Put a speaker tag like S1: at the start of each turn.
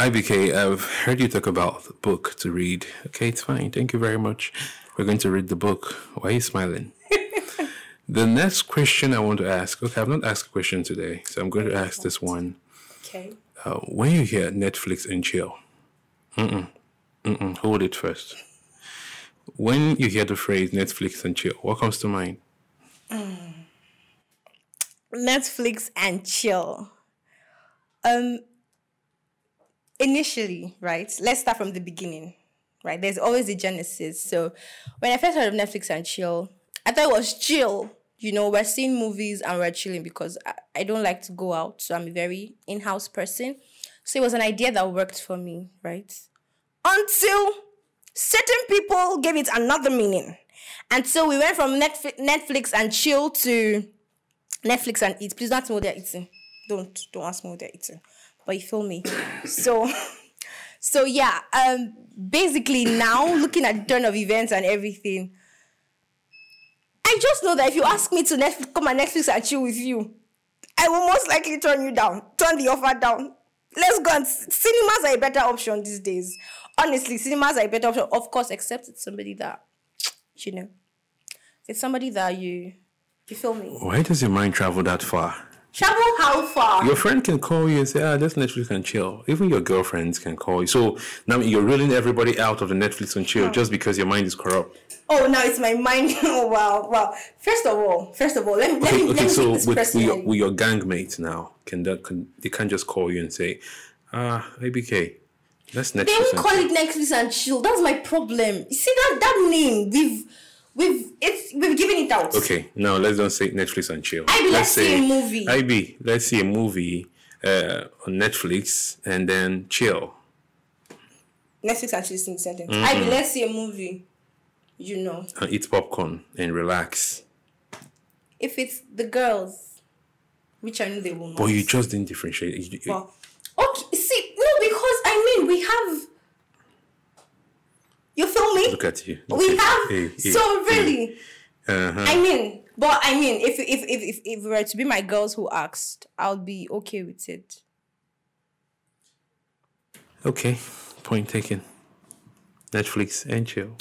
S1: IBK, I've heard you talk about the book to read. Okay, it's fine. Thank you very much. We're going to read the book. Why are you smiling? the next question I want to ask. Okay, I've not asked a question today, so I'm going to ask this one.
S2: Okay.
S1: Uh, when you hear Netflix and chill, mm-mm, mm-mm, hold it first. When you hear the phrase Netflix and chill, what comes to mind?
S2: Netflix and chill. Um initially, right? Let's start from the beginning. Right? There's always a genesis. So when I first heard of Netflix and chill, I thought it was chill. You know, we're seeing movies and we're chilling because I, I don't like to go out. So I'm a very in-house person. So it was an idea that worked for me, right? Until certain people gave it another meaning. And so we went from Netflix, Netflix and chill to Netflix and eat. Please don't ask me what they're eating. Don't don't ask me what they're eating. But you feel me. so so yeah, um basically now looking at the turn of events and everything, I just know that if you ask me to Netflix, come on Netflix and chill with you, I will most likely turn you down, turn the offer down. Let's go and cinemas are a better option these days. Honestly, cinemas are a better option, of course, except it's somebody that you know. It's somebody that you you feel me?
S1: Why does your mind travel that far?
S2: Travel how far?
S1: Your friend can call you and say, ah, let's Netflix and chill. Even your girlfriends can call you. So now you're ruling everybody out of the Netflix and chill just because your mind is corrupt.
S2: Oh, now it's my mind. oh, wow, wow. First of all, first of all, let me, let
S1: Okay,
S2: me,
S1: okay
S2: let me
S1: so
S2: this
S1: with, with, your, with your gang mates now, can that can they can't just call you and say, ah, ABK, let's Netflix
S2: They won't call
S1: chill.
S2: it Netflix and chill. That's my problem. You see that that name? We've we've it's we've given it out.
S1: Okay, now let's don't say Netflix and chill.
S2: IB, let's see a movie.
S1: IB, let's see a movie uh, on Netflix and then chill.
S2: Netflix and chill is in sentence.
S1: Mm-hmm.
S2: I mean, let's see a movie. You know,
S1: and eat popcorn and relax.
S2: if it's the girls, which I know they will not.
S1: But you just didn't differentiate. You-
S2: Well, okay, see, no, because I mean, we have. You feel me?
S1: Look at you.
S2: we
S1: Okay.
S2: have.
S1: Hey,
S2: so really,
S1: Uh-huh.
S2: I mean, but I mean, if if if if if it were to be my girls who asked, I'll be okay with it.
S1: Okay, point taken. Netflix and chill.